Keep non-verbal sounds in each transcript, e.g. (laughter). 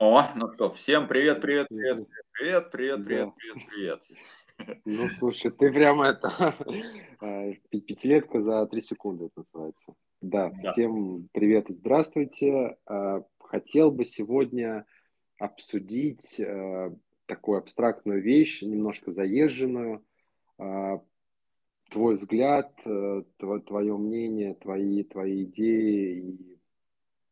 О, ну что, всем привет, привет, привет, привет, привет, привет, привет, привет. Ну, слушай, ты прямо это (laughs) э, пятилетка за три секунды это называется. Да, да, всем привет и здравствуйте. Э, хотел бы сегодня обсудить э, такую абстрактную вещь, немножко заезженную. Твой взгляд, твое мнение, твои, твои идеи и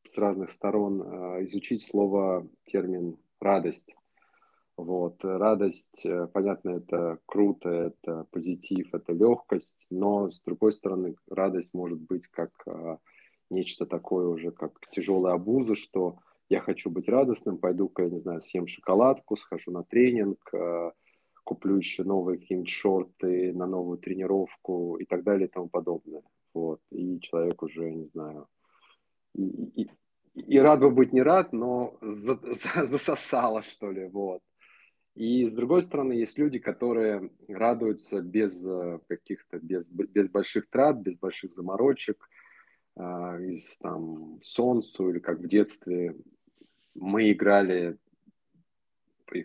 с разных сторон э, изучить слово, термин радость. Вот. Радость, э, понятно, это круто, это позитив, это легкость, но с другой стороны, радость может быть как э, нечто такое уже, как тяжелая обуза, что я хочу быть радостным, пойду-ка, я не знаю, съем шоколадку, схожу на тренинг, куплю еще новые какие-нибудь шорты на новую тренировку и так далее и тому подобное. Вот. И человек уже, не знаю, и, и, рад бы быть не рад, но за, (laughs) за, засосало, что ли, вот. И с другой стороны, есть люди, которые радуются без э, каких-то, без, без больших трат, без больших заморочек, э, из там солнцу или как в детстве мы играли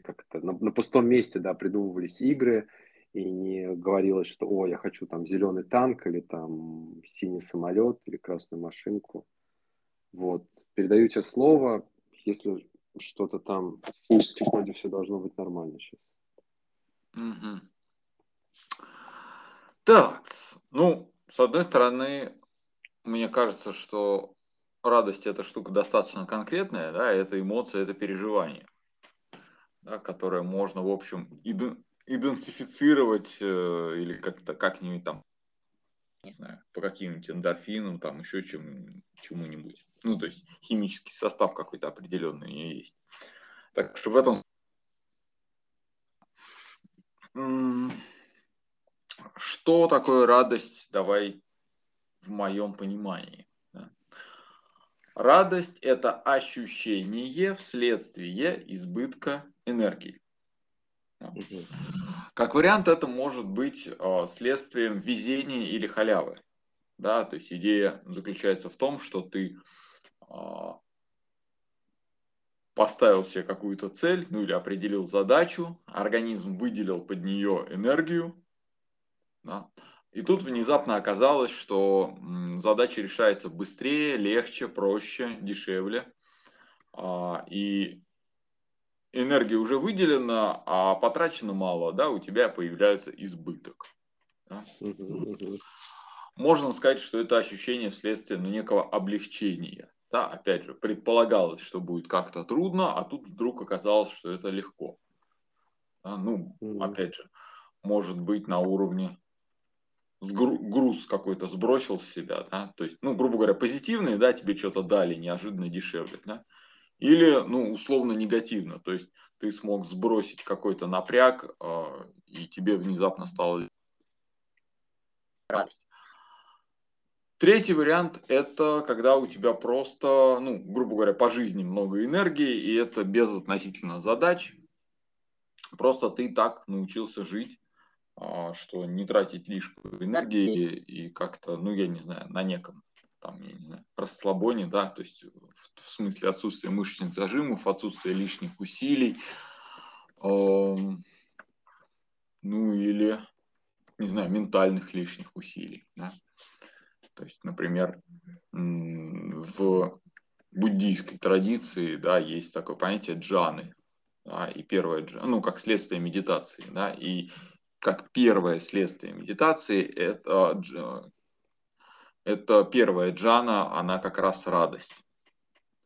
как-то на, на пустом месте, да, придумывались игры, и не говорилось, что, о, я хочу там зеленый танк или там синий самолет или красную машинку. Вот. Передаю тебе слово, если что-то там в секунде все должно быть нормально сейчас. Угу. Так, ну, с одной стороны, мне кажется, что радость это штука достаточно конкретная, да, это эмоция, это переживание, да, которое можно, в общем, идентифицировать э, или как-то как-нибудь там не знаю, по каким-нибудь эндорфинам, там еще чем, чему-нибудь. Ну, то есть химический состав какой-то определенный у нее есть. Так что в этом... Что такое радость? Давай в моем понимании. Радость – это ощущение вследствие избытка энергии. Как вариант, это может быть э, следствием везения или халявы. Да, то есть идея заключается в том, что ты э, поставил себе какую-то цель, ну или определил задачу, организм выделил под нее энергию, да, и тут внезапно оказалось, что задача решается быстрее, легче, проще, дешевле. А, и энергия уже выделена, а потрачено мало, да, у тебя появляется избыток. Да? Можно сказать, что это ощущение вследствие ну, некого облегчения. Да, опять же, предполагалось, что будет как-то трудно, а тут вдруг оказалось, что это легко. Да, ну, опять же, может быть на уровне груз какой-то сбросил с себя, да, то есть, ну, грубо говоря, позитивные, да, тебе что-то дали неожиданно дешевле, да, или, ну, условно негативно, то есть ты смог сбросить какой-то напряг, э, и тебе внезапно стало радость. Третий вариант – это когда у тебя просто, ну, грубо говоря, по жизни много энергии, и это без относительно задач. Просто ты так научился жить, а, что не тратить лишнюю энергии и как-то, ну, я не знаю, на неком там, я не знаю, расслабоне, да, то есть в, в смысле отсутствия мышечных зажимов, отсутствия лишних усилий, э, ну или, не знаю, ментальных лишних усилий, да. То есть, например, в буддийской традиции, да, есть такое понятие джаны, да, и первое, ну, как следствие медитации, да, и как первое следствие медитации это это первая джана, она как раз радость.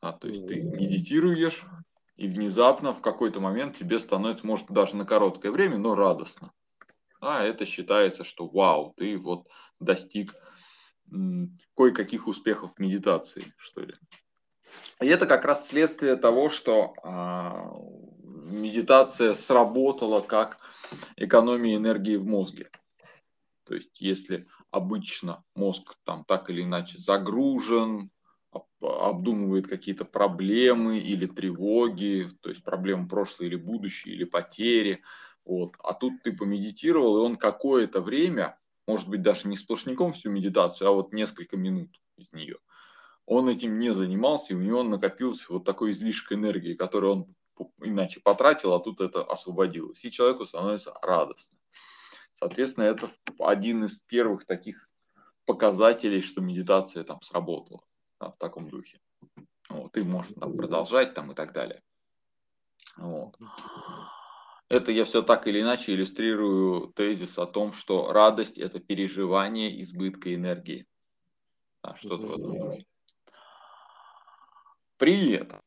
А, то есть ты медитируешь, и внезапно в какой-то момент тебе становится, может, даже на короткое время, но радостно. А это считается, что вау, ты вот достиг кое-каких успехов в медитации, что ли. И это как раз следствие того, что а, медитация сработала как экономия энергии в мозге. То есть, если обычно мозг там так или иначе загружен, обдумывает какие-то проблемы или тревоги, то есть проблемы прошлое или будущее, или потери. Вот. А тут ты помедитировал, и он какое-то время, может быть, даже не сплошняком всю медитацию, а вот несколько минут из нее, он этим не занимался, и у него накопился вот такой излишек энергии, который он иначе потратил, а тут это освободилось. И человеку становится радостно. Соответственно, это один из первых таких показателей, что медитация там сработала да, в таком духе. Вот, и можно там продолжать там и так далее. Вот. Это я все так или иначе иллюстрирую тезис о том, что радость – это переживание избытка энергии. Да, что-то в этом духе. При этом,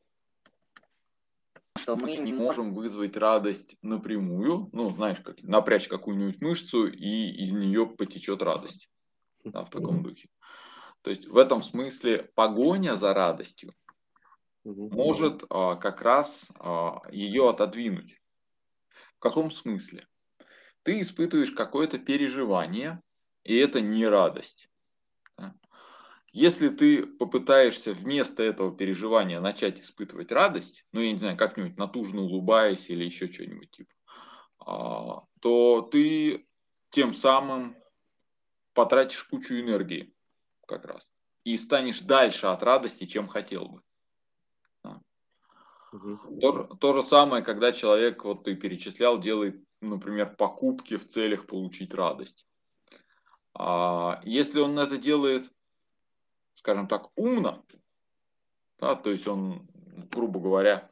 что мы не можем вызвать радость напрямую, ну, знаешь, как напрячь какую-нибудь мышцу, и из нее потечет радость. Да, в таком духе. То есть в этом смысле погоня за радостью может а, как раз а, ее отодвинуть. В каком смысле? Ты испытываешь какое-то переживание, и это не радость. Если ты попытаешься вместо этого переживания начать испытывать радость, ну, я не знаю, как-нибудь натужно улыбаясь или еще что-нибудь типа, а, то ты тем самым потратишь кучу энергии как раз и станешь дальше от радости, чем хотел бы. Угу. То, то же самое, когда человек, вот ты перечислял, делает, например, покупки в целях получить радость. А если он это делает скажем так, умно, да, то есть он, грубо говоря,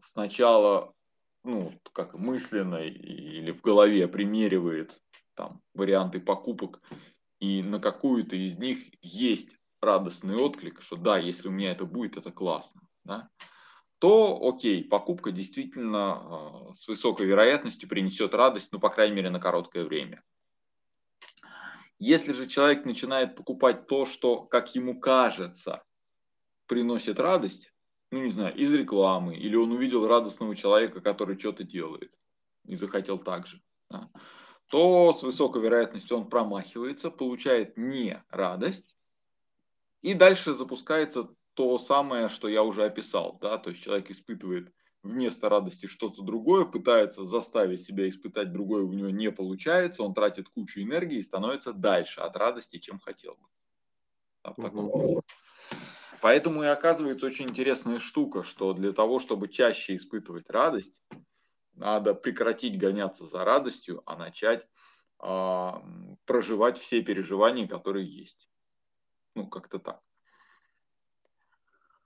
сначала, ну, как мысленно или в голове примеривает там варианты покупок, и на какую-то из них есть радостный отклик, что да, если у меня это будет, это классно, да, то окей, покупка действительно э, с высокой вероятностью принесет радость, ну, по крайней мере, на короткое время. Если же человек начинает покупать то, что, как ему кажется, приносит радость, ну не знаю, из рекламы, или он увидел радостного человека, который что-то делает и захотел так же, да, то с высокой вероятностью он промахивается, получает не радость, и дальше запускается то самое, что я уже описал, да, то есть человек испытывает вместо радости что-то другое, пытается заставить себя испытать другое, у него не получается, он тратит кучу энергии и становится дальше от радости, чем хотел бы. Да, угу. Поэтому и оказывается очень интересная штука, что для того, чтобы чаще испытывать радость, надо прекратить гоняться за радостью, а начать э, проживать все переживания, которые есть. Ну, как-то так.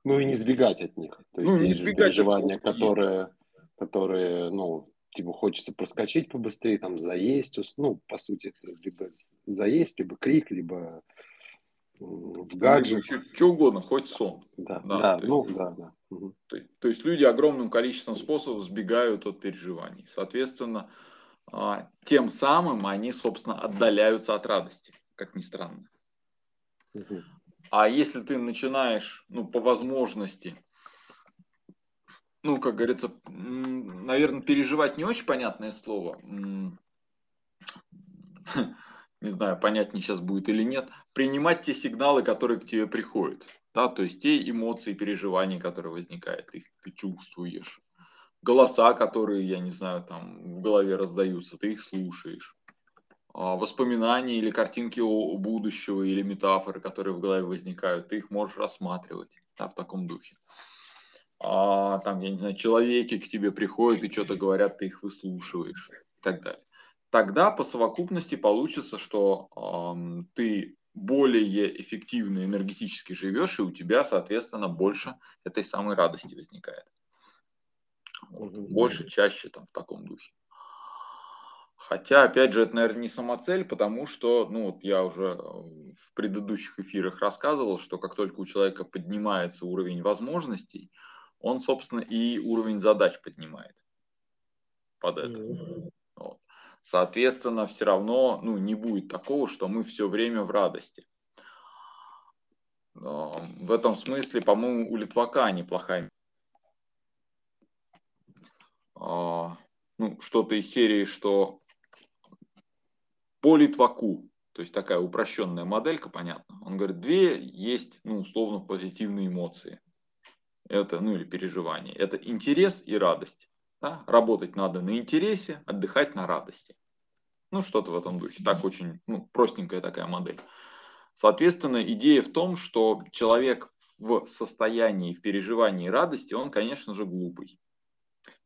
Ну и не сбегать от них. То есть ну, есть же переживания, которые, которые, ну, типа хочется проскочить побыстрее, там заесть, ну, по сути, либо заесть, либо крик, либо в гаджет. Ну, что угодно, хоть сон. Да, да, да ну, есть, да, да. То, есть, то есть люди огромным количеством способов сбегают от переживаний. Соответственно, а, тем самым они, собственно, отдаляются от радости, как ни странно. Угу. А если ты начинаешь, ну, по возможности, ну, как говорится, наверное, переживать не очень понятное слово, (laughs) не знаю, понятнее сейчас будет или нет, принимать те сигналы, которые к тебе приходят, да, то есть те эмоции, переживания, которые возникают, их ты чувствуешь, голоса, которые, я не знаю, там в голове раздаются, ты их слушаешь. А, воспоминания или картинки о будущего или метафоры, которые в голове возникают, ты их можешь рассматривать да, в таком духе. А, там, я не знаю, человеки к тебе приходят и что-то говорят, ты их выслушиваешь и так далее. Тогда по совокупности получится, что э, ты более эффективно энергетически живешь, и у тебя, соответственно, больше этой самой радости возникает. Вот. Больше, чаще там в таком духе. Хотя, опять же, это, наверное, не самоцель, потому что, ну, вот я уже э, в предыдущих эфирах рассказывал, что как только у человека поднимается уровень возможностей, он, собственно, и уровень задач поднимает под это. Mm-hmm. Вот. Соответственно, все равно, ну, не будет такого, что мы все время в радости. В этом смысле, по-моему, у Литвака неплохая а, ну, что-то из серии, что по Литваку, то есть такая упрощенная моделька, понятно. Он говорит, две есть, ну, условно, позитивные эмоции. Это, ну, или переживания. Это интерес и радость. Да? Работать надо на интересе, отдыхать на радости. Ну, что-то в этом духе. Так очень, ну, простенькая такая модель. Соответственно, идея в том, что человек в состоянии, в переживании радости, он, конечно же, глупый.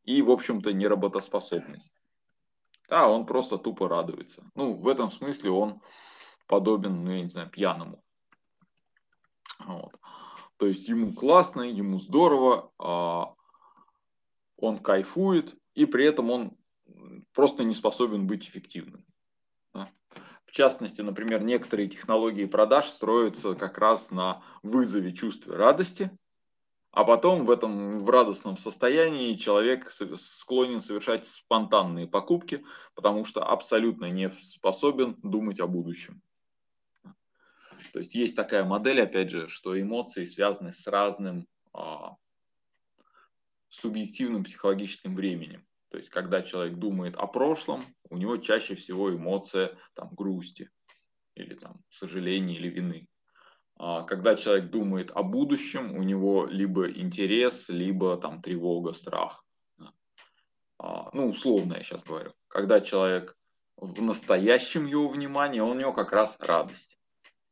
И, в общем-то, не работоспособный. Да, он просто тупо радуется. Ну, в этом смысле он подобен, ну, я не знаю, пьяному. Вот. То есть ему классно, ему здорово, а он кайфует, и при этом он просто не способен быть эффективным. Да? В частности, например, некоторые технологии продаж строятся как раз на вызове чувства радости, а потом в этом в радостном состоянии человек склонен совершать спонтанные покупки, потому что абсолютно не способен думать о будущем. То есть есть такая модель, опять же, что эмоции связаны с разным а, субъективным психологическим временем. То есть, когда человек думает о прошлом, у него чаще всего эмоция там, грусти или там, сожаления или вины. А когда человек думает о будущем, у него либо интерес, либо там, тревога, страх. А, ну, условно я сейчас говорю. Когда человек в настоящем его внимании, у него как раз радость.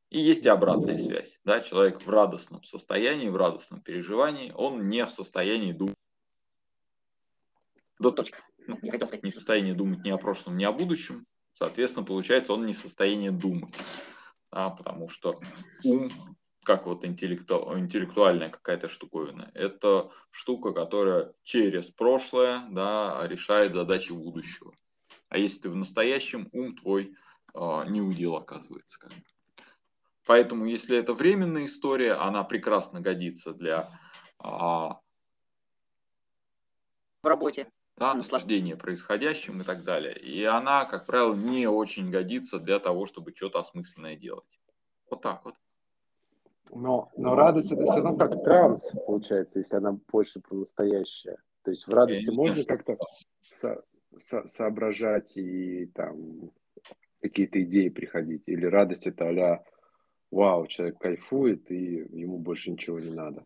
И есть и обратная связь. Да? Человек в радостном состоянии, в радостном переживании, он не в состоянии думать до точки. Ну, не хотел сказать, не в состоянии думать ни о прошлом, ни о будущем. Соответственно, получается, он не в состоянии думать. Да, потому что ум, как вот интеллекту, интеллектуальная какая-то штуковина, это штука, которая через прошлое да, решает задачи будущего. А если ты в настоящем, ум твой э, не удел оказывается. Как. Поэтому, если это временная история, она прекрасно годится для а, в работе да, наслаждение происходящим и так далее. И она, как правило, не очень годится для того, чтобы что-то осмысленное делать. Вот так вот. Но, но радость это все равно как транс, получается, если она больше про настоящее. То есть в радости можно как-то со, со, соображать и там какие-то идеи приходить. Или радость это а вау, человек кайфует, и ему больше ничего не надо.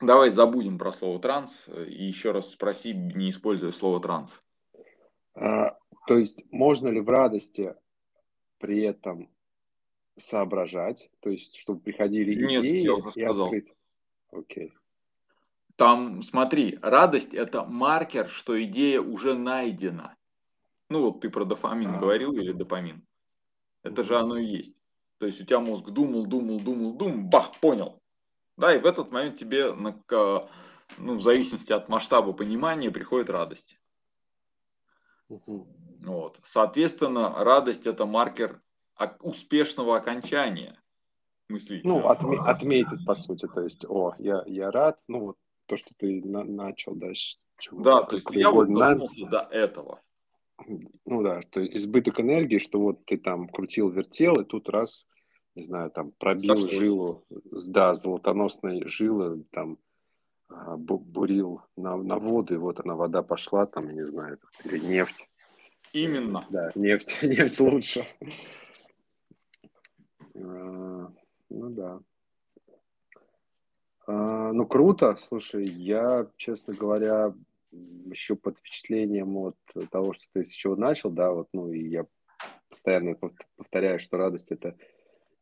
Давай забудем про слово транс и еще раз спроси, не используя слово транс. А, то есть можно ли в радости при этом соображать, то есть чтобы приходили Нет, идеи я уже сказал. открыть? Окей. Там, смотри, радость это маркер, что идея уже найдена. Ну вот ты про дофамин а. говорил или допамин. Это же оно и есть. То есть у тебя мозг думал, думал, думал, думал, бах, понял. Да, и в этот момент тебе, ну, в зависимости от масштаба понимания, приходит радость. Угу. Вот. Соответственно, радость это маркер успешного окончания мысли. Ну, отме- отметить, по сути, то есть, о, я, я рад, ну, вот то, что ты на- начал дальше. Да, то есть я вот додумался до этого. Ну да, то есть избыток энергии, что вот ты там крутил, вертел, и тут раз не знаю, там пробил Сошло. жилу, да, золотоносной жилы, там а, бурил на, на воду, и вот она, вода пошла, там, не знаю, или нефть. Именно. Да, нефть, (laughs) нефть лучше. А, ну да. А, ну круто, слушай, я, честно говоря, еще под впечатлением от того, что ты с чего начал, да, вот, ну и я постоянно повторяю, что радость это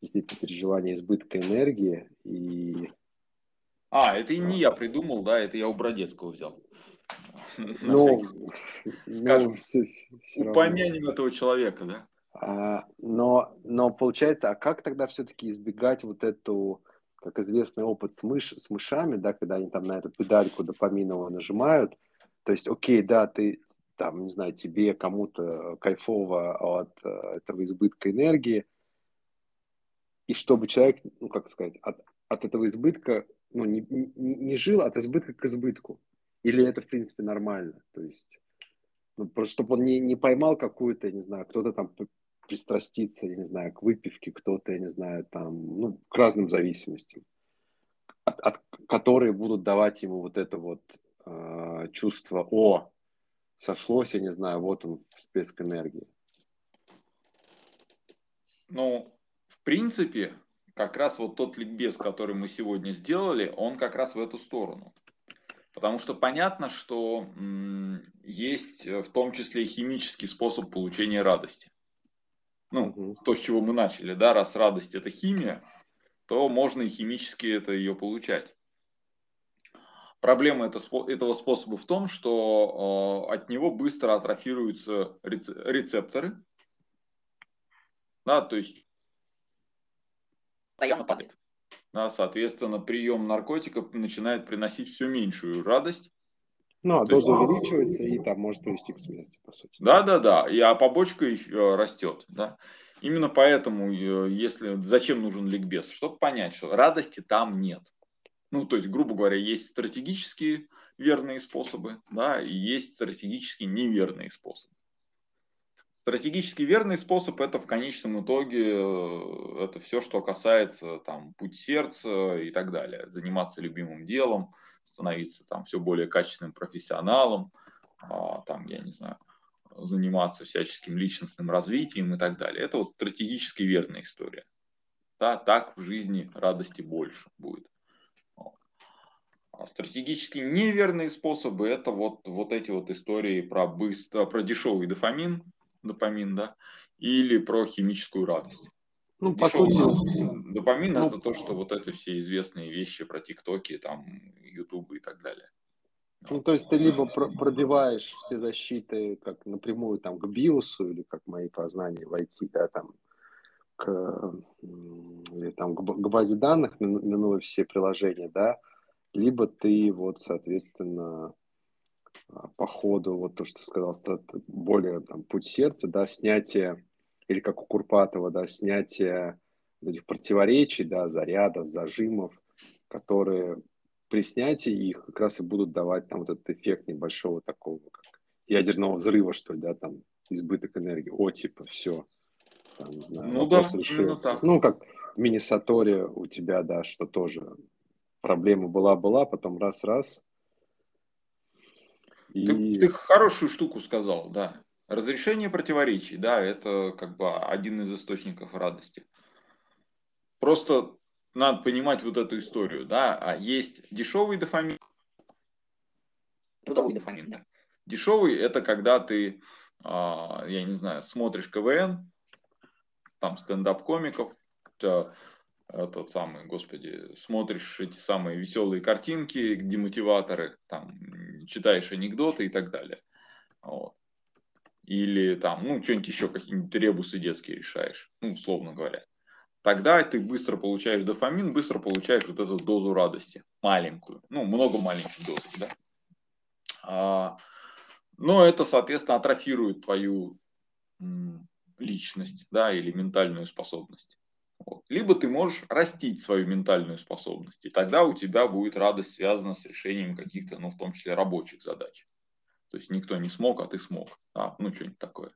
действительно переживание избытка энергии и... А, это и не я придумал, да, это я у Бродецкого взял. Ну, Скажем, все, все упомянем этого человека, да? А, но, но получается, а как тогда все-таки избегать вот эту, как известный опыт с, мыш, с мышами, да, когда они там на эту педальку допаминовую нажимают, то есть, окей, да, ты там, не знаю, тебе кому-то кайфово от э, этого избытка энергии, и чтобы человек, ну, как сказать, от, от этого избытка, ну, не, не, не жил от избытка к избытку. Или это, в принципе, нормально. То есть, ну, просто чтобы он не, не поймал какую-то, не знаю, кто-то там пристраститься, я не знаю, к выпивке, кто-то, я не знаю, там, ну, к разным зависимостям, от, от, которые будут давать ему вот это вот э, чувство, о, сошлось, я не знаю, вот он, всплеск энергии. Ну, принципе, как раз вот тот ликбез, который мы сегодня сделали, он как раз в эту сторону. Потому что понятно, что есть э, в том числе и химический способ получения радости. Ну, угу. то, с чего мы начали, да, раз радость это химия, то можно и химически это ее получать. Проблема этого способа в том, что от него быстро атрофируются рецепторы, да, то есть постоянно падает. Да, соответственно, прием наркотиков начинает приносить все меньшую радость. Ну, а доза есть... увеличивается и там может привести к смерти, по сути. Да, да, да. И, а побочка еще растет. Да. Именно поэтому, э, если зачем нужен ликбез? Чтобы понять, что радости там нет. Ну, то есть, грубо говоря, есть стратегические верные способы, да, и есть стратегически неверные способы. Стратегически верный способ это в конечном итоге э, это все, что касается там путь сердца и так далее. Заниматься любимым делом, становиться там все более качественным профессионалом, а, там, я не знаю, заниматься всяческим личностным развитием и так далее. Это вот стратегически верная история. Да, так в жизни радости больше будет. А стратегически неверные способы это вот, вот эти вот истории про, быстро, про дешевый дофамин, допамин, да, или про химическую радость. Ну, по сути, допамин ну, это то, что вот это все известные вещи про ТикТоки, там, Ютуб и так далее. Ну, то есть ты либо пробиваешь все защиты как напрямую там к биосу или как мои познания войти, да, там, к, или, там, к, базе данных, минуя все приложения, да, либо ты вот, соответственно, по ходу, вот то, что сказал, более там, путь сердца, да, снятие, или как у Курпатова, да, снятие этих противоречий, да, зарядов, зажимов, которые при снятии их как раз и будут давать там вот этот эффект небольшого такого, как ядерного взрыва, что ли, да, там избыток энергии, о, типа, все, там, не знаю, ну, да, решился. Ну, как в Миннесоторе у тебя, да, что тоже проблема была-была, потом раз-раз, и... Ты, ты хорошую штуку сказал, да. Разрешение противоречий, да, это как бы один из источников радости. Просто надо понимать вот эту историю, да. А есть дешевый дофамин. Трудовой дофамин, да. Дешевый это когда ты, а, я не знаю, смотришь КВН, там стендап-комиков, этот самый, господи, смотришь эти самые веселые картинки, демотиваторы, там, читаешь анекдоты и так далее. Вот. Или там, ну, что-нибудь еще, какие-нибудь ребусы детские решаешь, ну, условно говоря. Тогда ты быстро получаешь дофамин, быстро получаешь вот эту дозу радости, маленькую, ну, много маленьких доз, да. А, но это, соответственно, атрофирует твою личность, да, или ментальную способность. Вот. Либо ты можешь растить свою ментальную способность, и тогда у тебя будет радость связана с решением каких-то, ну, в том числе рабочих задач. То есть никто не смог, а ты смог. Да? Ну, что-нибудь такое.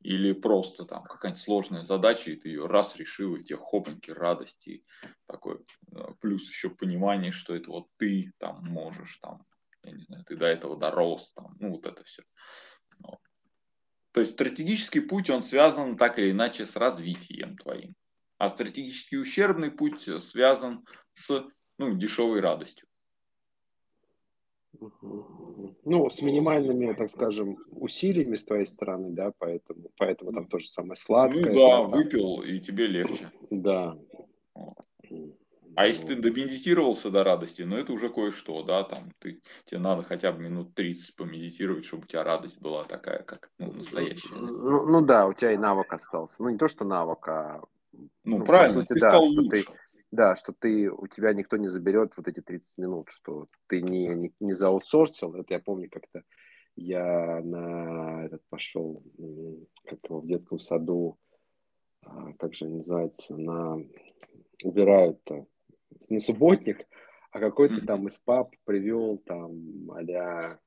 Или просто там какая-нибудь сложная задача, и ты ее раз решил, и тебе хопаньки, радости. Такой. Э, плюс еще понимание, что это вот ты там можешь, там, я не знаю, ты до этого дорос, там, ну, вот это все. Вот. То есть стратегический путь, он связан так или иначе с развитием твоим а стратегически ущербный путь связан с ну, дешевой радостью. Ну, с минимальными, так скажем, усилиями с твоей стороны, да, поэтому, поэтому там тоже самое сладкое. Ну да, да выпил, и тебе легче. Да. А если ты домедитировался до радости, ну это уже кое-что, да, там ты, тебе надо хотя бы минут 30 помедитировать, чтобы у тебя радость была такая, как ну, настоящая. Ну, ну да, у тебя и навык остался. Ну не то, что навык, а ну, ну правильно, по сути, да, что ты, да, что ты, у тебя никто не заберет вот эти 30 минут, что ты не, не, не зааутсорсил. Это я помню как-то я на этот пошел, как его в детском саду, а, как же называется, на убирают на субботник, а какой-то mm-hmm. там из пап привел там а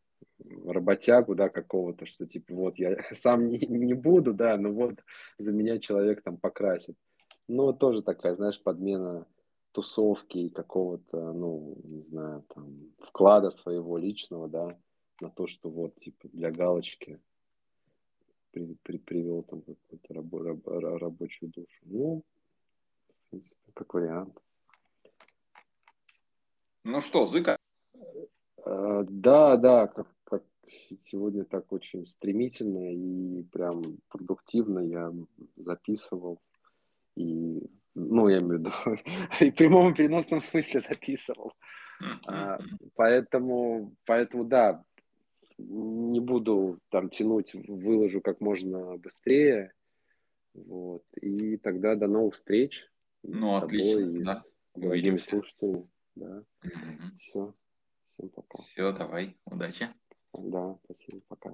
работягу, да, какого-то, что типа вот я (laughs) сам не, не буду, да, но вот за меня человек там покрасит. Ну, тоже такая, знаешь, подмена тусовки и какого-то, ну, не знаю, там, вклада своего личного, да, на то, что вот, типа, для галочки при, при, привел там какую-то рабо, раб, рабочую душу. Ну, в принципе, как вариант. Ну что, Зыка? А, да, да, как, как сегодня так очень стремительно и прям продуктивно я записывал и Ну, я имею в виду, (laughs) и в прямом и переносном смысле записывал. А, поэтому, поэтому, да, не буду там тянуть, выложу как можно быстрее. Вот. И тогда до новых встреч. Ну, с отлично, тобой, да. с дорогими слушателями. Да. Угу. Все. Всем пока. Все, давай. Удачи. Да, спасибо. Пока.